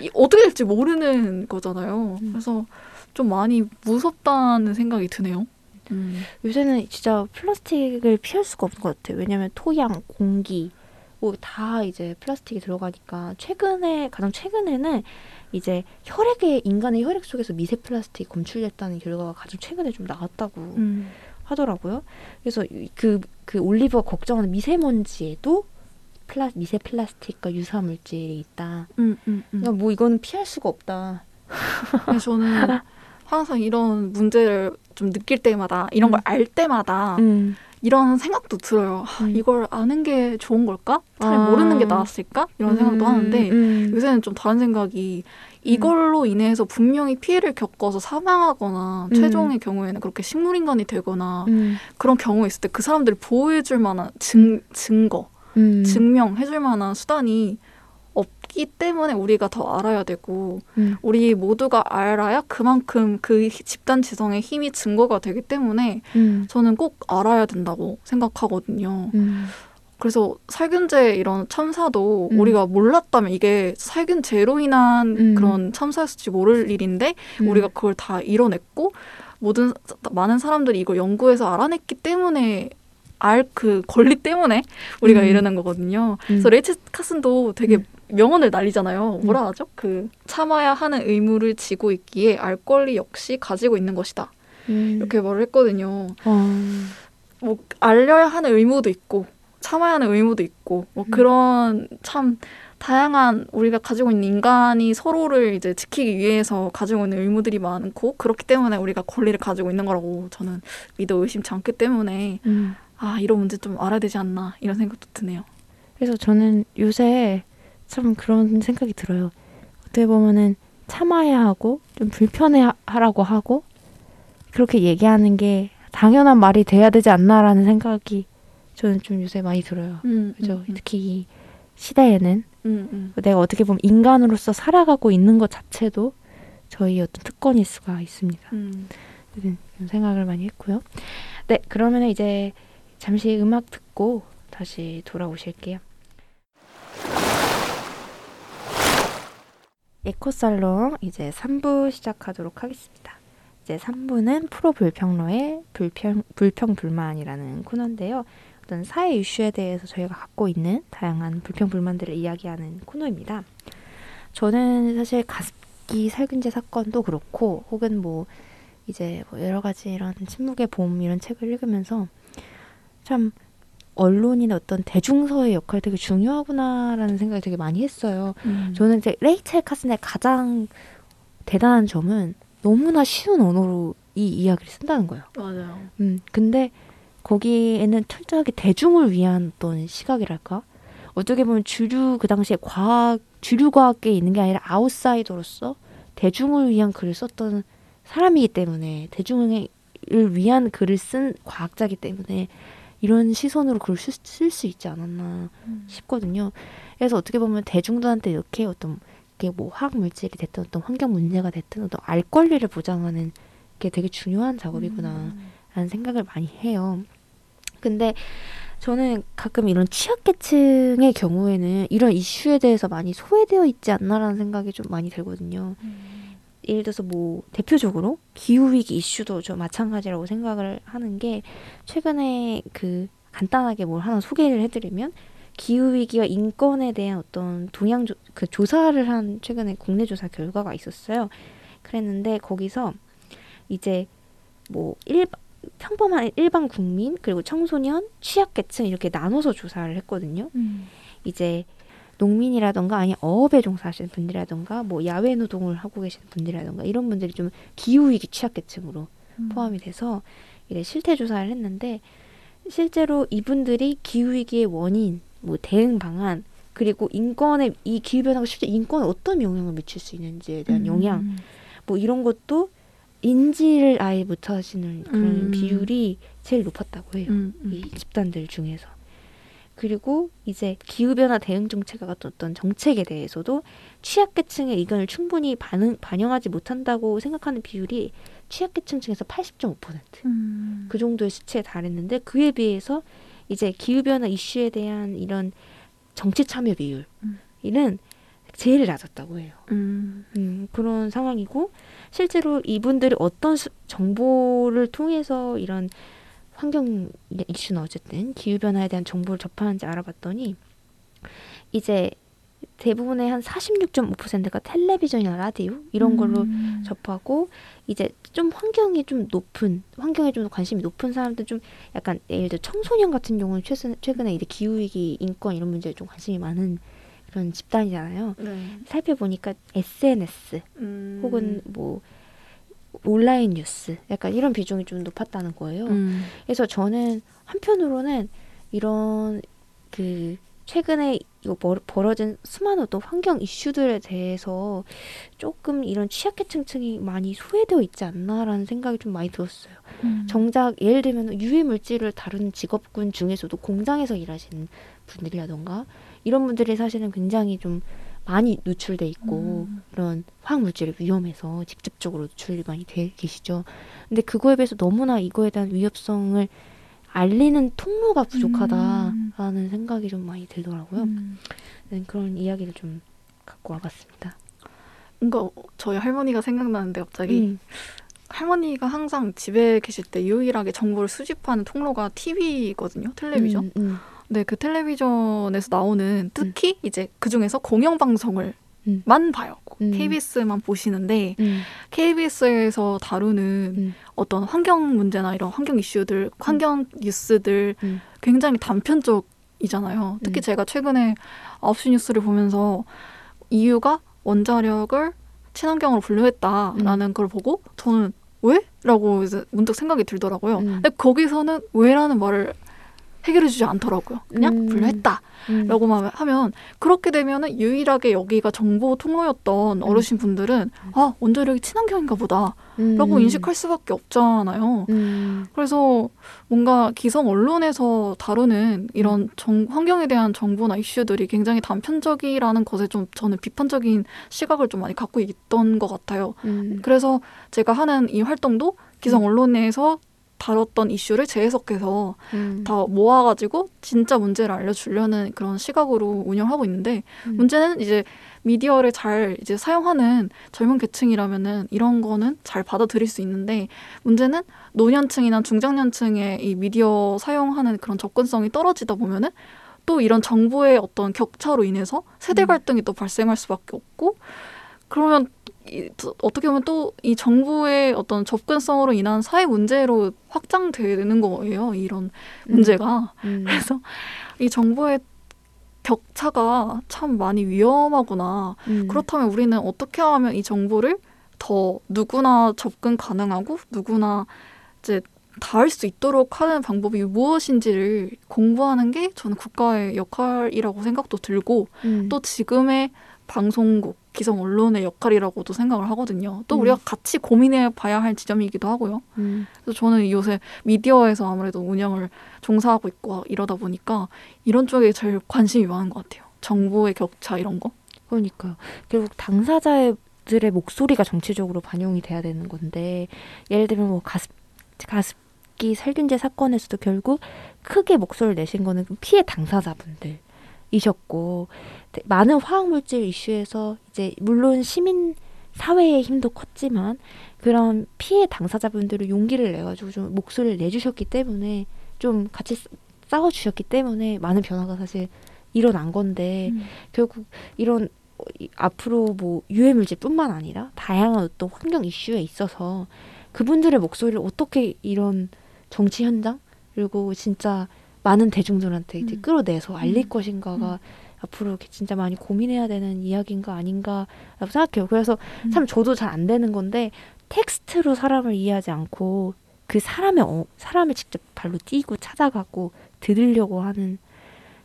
이 어떻게 될지 모르는 거잖아요. 음. 그래서 좀 많이 무섭다는 생각이 드네요. 음. 요새는 진짜 플라스틱을 피할 수가 없는 것 같아요. 왜냐하면 토양, 공기 뭐 다 이제 플라스틱이 들어가니까 최근에 가장 최근에는 이제 혈액에 인간의 혈액 속에서 미세 플라스틱이 검출됐다는 결과가 가장 최근에 좀 나왔다고 음. 하더라고요. 그래서 그 그 올리브가 걱정하는 미세먼지에도 플라 미세 플라스틱과 유사 물질이 있다. 음, 음, 음. 그러니까 뭐 이거는 피할 수가 없다. 저는 항상 이런 문제를 좀 느낄 때마다 이런 걸 음. 알 때마다 음. 이런 생각도 들어요. 아, 음. 이걸 아는 게 좋은 걸까? 차라리 아. 모르는 게 나았을까? 이런 생각도 하는데 음. 요새는 좀 다른 생각이 이걸로 인해서 분명히 피해를 겪어서 사망하거나 음. 최종의 경우에는 그렇게 식물인간이 되거나 음. 그런 경우가 있을 때 그 사람들을 보호해줄 만한 증, 증거, 음. 증명해줄 만한 수단이 없기 때문에 우리가 더 알아야 되고 음. 우리 모두가 알아야 그만큼 그 히- 집단 지성의 힘이 증거가 되기 때문에 음. 저는 꼭 알아야 된다고 생각하거든요. 음. 그래서 살균제 이런 참사도 음. 우리가 몰랐다면 이게 살균제로 인한 음. 그런 참사였을지 모를 일인데 음. 우리가 그걸 다 이뤄냈고 모든 사- 많은 사람들이 이걸 연구해서 알아냈기 때문에 알 그 권리 때문에 우리가 음. 이러는 거거든요. 음. 그래서 레이첼 카슨도 되게 음. 명언을 날리잖아요. 뭐라 하죠? 그 참아야 하는 의무를 지고 있기에 알 권리 역시 가지고 있는 것이다. 음. 이렇게 말을 했거든요. 어. 뭐 알려야 하는 의무도 있고 참아야 하는 의무도 있고 뭐 음. 그런 참 다양한 우리가 가지고 있는 인간이 서로를 이제 지키기 위해서 가지고 있는 의무들이 많고 그렇기 때문에 우리가 권리를 가지고 있는 거라고 저는 믿어 의심치 않기 때문에 음. 아 이런 문제 좀 알아야 되지 않나 이런 생각도 드네요. 그래서 저는 요새 참 그런 생각이 들어요. 어떻게 보면은 참아야 하고 좀 불편해하라고 하고 그렇게 얘기하는 게 당연한 말이 돼야 되지 않나라는 생각이 저는 좀 요새 많이 들어요. 음, 그죠? 음, 특히 이 시대에는 음, 음. 내가 어떻게 보면 인간으로서 살아가고 있는 것 자체도 저희 어떤 특권일 수가 있습니다. 음. 이런 생각을 많이 했고요. 네, 그러면 이제 잠시 음악 듣고 다시 돌아오실게요. 에코살롱 이제 3부 시작하도록 하겠습니다. 이제 3부는 프로 불평러의 불평 불평 불만이라는 코너인데요. 어떤 사회 이슈에 대해서 저희가 갖고 있는 다양한 불평 불만들을 이야기하는 코너입니다. 저는 사실 가습기 살균제 사건도 그렇고 혹은 뭐 이제 뭐 여러 가지 이런 침묵의 봄 이런 책을 읽으면서 참 언론이나 어떤 대중서의 역할이 되게 중요하구나라는 생각이 되게 많이 했어요. 음. 저는 이제 레이첼 카슨의 가장 대단한 점은 너무나 쉬운 언어로 이 이야기를 쓴다는 거예요. 맞아요. 음, 근데 거기에는 철저하게 대중을 위한 어떤 시각이랄까? 어떻게 보면 주류 그 당시에 과학 주류 과학계에 있는 게 아니라 아웃사이더로서 대중을 위한 글을 썼던 사람이기 때문에 대중을 위한 글을 쓴 과학자이기 때문에 이런 시선으로 글을 쓸수 있지 않았나 음. 싶거든요. 그래서 어떻게 보면 대중들한테 이렇게 어떤 게뭐 화학 물질이 됐든 어떤 환경 문제가 됐든 어떤 알 권리를 보장하는 게 되게 중요한 작업이구나. 음. 라는 생각을 많이 해요. 근데 저는 가끔 이런 취약계층의 경우에는 이런 이슈에 대해서 많이 소외되어 있지 않나라는 생각이 좀 많이 들거든요. 음. 예를 들어서 뭐 대표적으로 기후위기 이슈도 저 마찬가지라고 생각을 하는 게 최근에 그 간단하게 뭘 하나 소개를 해드리면 기후위기와 인권에 대한 어떤 동향 조, 그 조사를 한 최근에 국내 조사 결과가 있었어요. 그랬는데 거기서 이제 뭐 일, 평범한 일반 국민 그리고 청소년, 취약계층 이렇게 나눠서 조사를 했거든요. 음. 이제 농민이라던가 아니 어업에 종사하시는 분들이라던가 뭐 야외 노동을 하고 계시는 분들이라던가 이런 분들이 좀 기후위기 취약계층으로 음. 포함이 돼서 이제 실태 조사를 했는데 실제로 이분들이 기후위기의 원인, 뭐 대응 방안 그리고 인권에 이 기후 변화가 실제 인권에 어떤 영향을 미칠 수 있는지에 대한 영향 음. 뭐 이런 것도 인지를 아예 못하시는 그런 음. 비율이 제일 높았다고 해요. 음. 음. 이 집단들 중에서. 그리고 이제 기후변화 대응 정책과 같은 어떤 정책에 대해서도 취약계층의 의견을 충분히 반응, 반영하지 못한다고 생각하는 비율이 취약계층 중에서 80.5%. 음. 그 정도의 수치에 달했는데 그에 비해서 이제 기후변화 이슈에 대한 이런 정치 참여 비율 음. 이는 제일 낮았다고 해요. 음. 음, 그런 상황이고 실제로 이분들이 어떤 수- 정보를 통해서 이런 환경 이슈나 어쨌든 기후 변화에 대한 정보를 접하는지 알아봤더니 이제 대부분의 한 46.5%가 텔레비전이나 라디오 이런 걸로 음. 접하고 이제 좀 환경이 좀 높은 환경에 좀 관심이 높은 사람들 좀 약간 예를 들어 청소년 같은 경우는 최근 최근에 이제 기후 위기 인권 이런 문제에 좀 관심이 많은 그런 집단이잖아요. 네. 살펴보니까 SNS 음. 혹은 뭐 온라인 뉴스 약간 이런 비중이 좀 높았다는 거예요. 음. 그래서 저는 한편으로는 이런 그 최근에 이거 벌- 벌어진 수많은 또 환경 이슈들에 대해서 조금 이런 취약계층층이 많이 소외되어 있지 않나라는 생각이 좀 많이 들었어요. 음. 정작 예를 들면 유해 물질을 다루는 직업군 중에서도 공장에서 일하시는 분들이라던가 이런 분들이 사실은 굉장히 좀 많이 노출돼 있고 음. 이런 화학 물질의 위험에서 직접적으로 노출이 많이 돼 계시죠. 근데 그거에 비해서 너무나 이거에 대한 위협성을 알리는 통로가 부족하다라는 생각이 좀 많이 들더라고요. 음. 네, 그런 이야기를 좀 갖고 와봤습니다. 뭔가 저희 할머니가 생각나는데 갑자기 음. 할머니가 항상 집에 계실 때 유일하게 정보를 수집하는 통로가 TV거든요. 텔레비전. 음, 음, 네, 그 텔레비전에서 나오는 특히 이제 그 중에서 공영 방송을 음. 만 봐요. 음. KBS만 보시는데 음, KBS에서 다루는 음. 어떤 환경 문제나 이런 환경 이슈들, 환경 뉴스들 음. 굉장히 단편적이잖아요. 특히 음. 제가 최근에 9시 뉴스를 보면서 EU가 원자력을 친환경으로 분류했다라는 음. 걸 보고 저는 왜? 라고 이제 문득 생각이 들더라고요. 음. 근데 거기서는 왜라는 말을 해결해 주지 않더라고요. 그냥 음. 분류했다. 음. 라고 만 하면 그렇게 되면은 유일하게 여기가 정보 통로였던 음. 어르신 분들은 아 원자력이 친환경인가 보다 라고 음. 인식할 수밖에 없잖아요. 음. 그래서 뭔가 기성 언론에서 다루는 이런 정, 환경에 대한 정보나 이슈들이 굉장히 단편적이라는 것에 좀 저는 비판적인 시각을 좀 많이 갖고 있던 것 같아요. 음. 그래서 제가 하는 이 활동도 기성 언론에서 다뤘던 이슈를 재해석해서 음. 다 모아가지고 진짜 문제를 알려주려는 그런 시각으로 운영하고 있는데 음. 문제는 이제 미디어를 잘 이제 사용하는 젊은 계층이라면은 이런 거는 잘 받아들일 수 있는데 문제는 노년층이나 중장년층의 이 미디어 사용하는 그런 접근성이 떨어지다 보면은 또 이런 정보의 어떤 격차로 인해서 세대 음. 갈등이 또 발생할 수밖에 없고 그러면 이, 또 어떻게 보면 또 이 정부의 어떤 접근성으로 인한 사회 문제로 확장되는 거예요. 이런 문제가. 음. 그래서 이 정보의 격차가 참 많이 위험하구나. 음. 그렇다면 우리는 어떻게 하면 이 정보를 더 누구나 접근 가능하고 누구나 이제 닿을 수 있도록 하는 방법이 무엇인지를 공부하는 게 저는 국가의 역할이라고 생각도 들고 음. 또 지금의 방송국, 기성 언론의 역할이라고도 생각을 하거든요. 또 음. 우리가 같이 고민해 봐야 할 지점이기도 하고요. 음. 그래서 저는 요새 미디어에서 아무래도 운영을 종사하고 있고 이러다 보니까 이런 쪽에 제일 관심이 많은 것 같아요. 정보의 격차 이런 거. 그러니까요. 결국 당사자들의 목소리가 정치적으로 반영이 돼야 되는 건데 예를 들면 뭐 가습 가습기 살균제 사건에서도 결국 크게 목소리를 내신 거는 피해 당사자분들 이셨고 네, 많은 화학 물질 이슈에서 이제 물론 시민 사회의 힘도 컸지만 그런 피해 당사자분들을 용기를 내가지고 좀 목소리를 내주셨기 때문에 좀 같이 싸- 싸워주셨기 때문에 많은 변화가 사실 일어난 건데 음. 결국 이런 앞으로 뭐 유해 물질뿐만 아니라 다양한 어떤 환경 이슈에 있어서 그분들의 목소리를 어떻게 이런 정치 현장 그리고 진짜 많은 대중들한테 이제 음. 끌어내서 알릴 음. 것인가가 음. 앞으로 이렇게 진짜 많이 고민해야 되는 이야기인가 아닌가라고 생각해요. 그래서 음. 참 저도 잘 안 되는 건데 텍스트로 사람을 이해하지 않고 그 사람의 어, 사람을 직접 발로 뛰고 찾아가고 들으려고 하는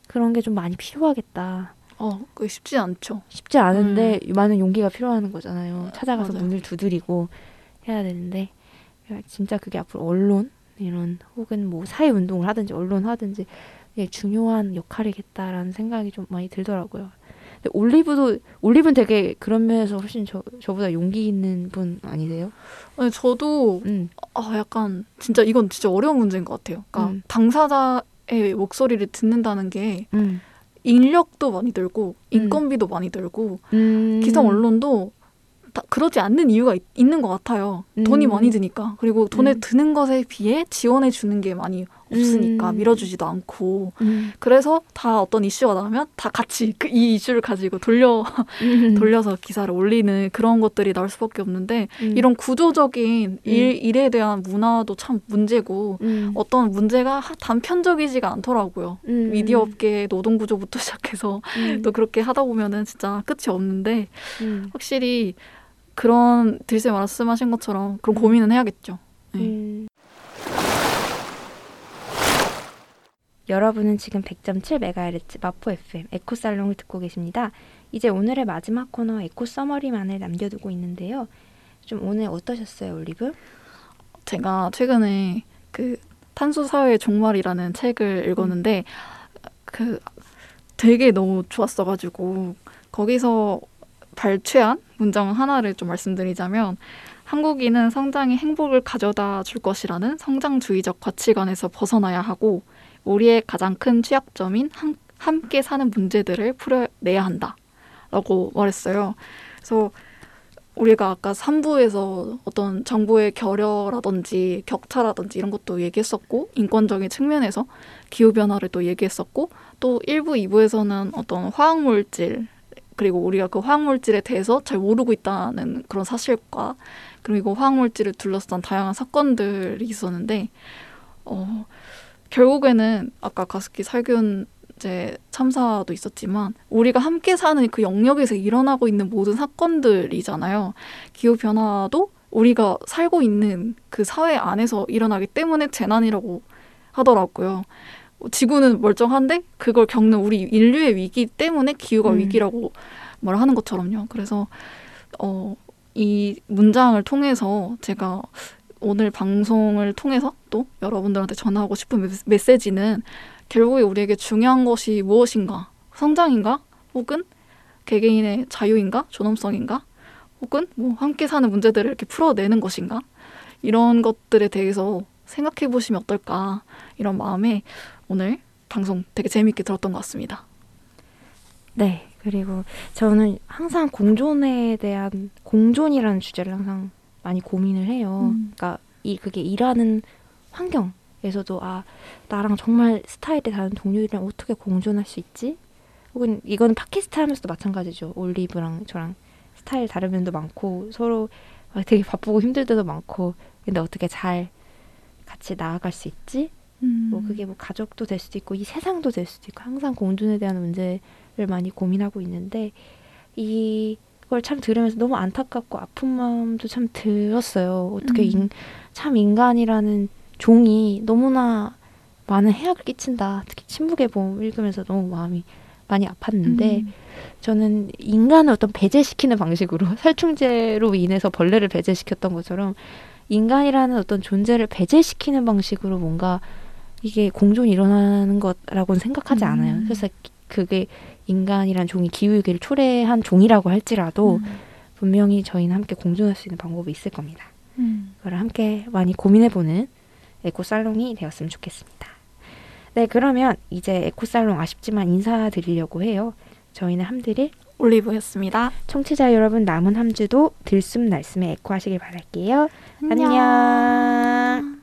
그런 게 좀 많이 필요하겠다. 어, 그게 쉽지 않죠. 쉽지 않은데 많은 용기가 필요한 거잖아요. 찾아가서 음. 맞아요. 문을 두드리고 해야 되는데 진짜 그게 앞으로 언론 이런 혹은 뭐 사회 운동을 하든지 언론 하든지 중요한 역할이겠다라는 생각이 좀 많이 들더라고요. 근데 올리브도 올리브는 되게 그런 면에서 훨씬 저 저보다 용기 있는 분 아니세요? 아니, 저도 음. 아, 약간 진짜 이건 진짜 어려운 문제인 것 같아요. 그러니까 음. 당사자의 목소리를 듣는다는 게 음. 인력도 많이 들고 인건비도 많이 들고 음. 기성 언론도 다 그러지 않는 이유가 있, 는것 같아요. 돈이 음. 많이 드니까 그리고 돈에 음. 드는 것에 비해 지원해 주는 게 많이 없으니까 음. 밀어주지도 않고 음. 그래서 다 어떤 이슈가 나오면 다 같이 그 이 이슈를 가지고 돌려 음. 돌려서 기사를 올리는 그런 것들이 나올 수밖에 없는데 음. 이런 구조적인 일, 일에 대한 문화도 참 문제고 음. 어떤 문제가 하- 단편적이지가 않더라고요. 음. 미디어 업계 노동 구조부터 시작해서 음. 또 그렇게 하다 보면은 진짜 끝이 없는데 음. 확실히 그런 들쌤 말씀하신 것처럼 그런 음. 고민은 해야겠죠. 네. 음. 여러분은 지금 100.7MHz 마포 FM 에코 살롱을 듣고 계십니다. 이제 오늘의 마지막 코너 eco summary만을 남겨두고 있는데요. 좀 오늘 어떠셨어요, 올리브? 제가 최근에 그 탄소 사회의 종말이라는 책을 읽었는데 그 되게 너무 좋았어가지고 거기서 발췌한 문장 하나를 좀 말씀드리자면 한국인은 성장이 행복을 가져다 줄 것이라는 성장주의적 가치관에서 벗어나야 하고 우리의 가장 큰 취약점인 한- 함께 사는 문제들을 풀어내야 한다라고 말했어요. 그래서 우리가 아까 3부에서 어떤 정보의 결여라든지 격차라든지 이런 것도 얘기했었고 인권적인 측면에서 기후 변화를 또 얘기했었고 또 1부, 2부에서는 어떤 화학 물질 그리고 우리가 그 화학 물질에 대해서 잘 모르고 있다는 그런 사실과 그리고 화학 물질을 둘러싼 다양한 사건들이 있었는데 어 결국에는 아까 가습기 살균 이제 참사도 있었지만 우리가 함께 사는 그 영역에서 일어나고 있는 모든 사건들이잖아요. 기후 변화도 우리가 살고 있는 그 사회 안에서 일어나기 때문에 재난이라고 하더라고요. 지구는 멀쩡한데 그걸 겪는 우리 인류의 위기 때문에 기후가 음. 위기라고 말을 하는 것처럼요. 그래서 어, 이 문장을 통해서 제가 오늘 방송을 통해서 또 여러분들한테 전하고 싶은 메- 메시지는 결국에 우리에게 중요한 것이 무엇인가? 성장인가? 혹은 개개인의 자유인가? 존엄성인가? 혹은 뭐 함께 사는 문제들을 이렇게 풀어내는 것인가? 이런 것들에 대해서 생각해 보시면 어떨까? 이런 마음에 오늘 방송 되게 재미있게 들었던 것 같습니다. 네. 그리고 저는 항상 공존에 대한 공존이라는 주제를 항상 많이 고민을 해요. 음. 그러니까 이 그게 일하는 환경에서도 아 나랑 정말 스타일이 다른 동료들이랑 어떻게 공존할 수 있지? 혹은 이거는 팟캐스트 하면서도 마찬가지죠. 올리브랑 저랑 스타일 다른 면도 많고 서로 막 되게 바쁘고 힘들 때도 많고 근데 어떻게 잘 같이 나아갈 수 있지? 뭐 그게 뭐 가족도 될 수도 있고 이 세상도 될 수도 있고 항상 공존에 대한 문제를 많이 고민하고 있는데 이걸 참 들으면서 너무 안타깝고 아픈 마음도 참 들었어요. 어떻게 음. 인, 참 인간이라는 종이 너무나 많은 해악을 끼친다. 특히 침묵의 보험 읽으면서 너무 마음이 많이 아팠는데 음. 저는 인간을 어떤 배제시키는 방식으로 살충제로 인해서 벌레를 배제시켰던 것처럼 인간이라는 어떤 존재를 배제시키는 방식으로 뭔가 이게 공존이 일어나는 것라고는 생각하지 음. 않아요. 그래서 기- 그게 인간이란 종이 기후위기를 초래한 종이라고 할지라도 음. 분명히 저희는 함께 공존할 수 있는 방법이 있을 겁니다. 음. 그걸 함께 많이 고민해보는 에코살롱이 되었으면 좋겠습니다. 네, 그러면 이제 에코살롱 아쉽지만 인사드리려고 해요. 저희는 함드릴 올리브였습니다. 청취자 여러분 남은 한 주도 들숨 날숨에 에코하시길 바랄게요. 안녕. 안녕.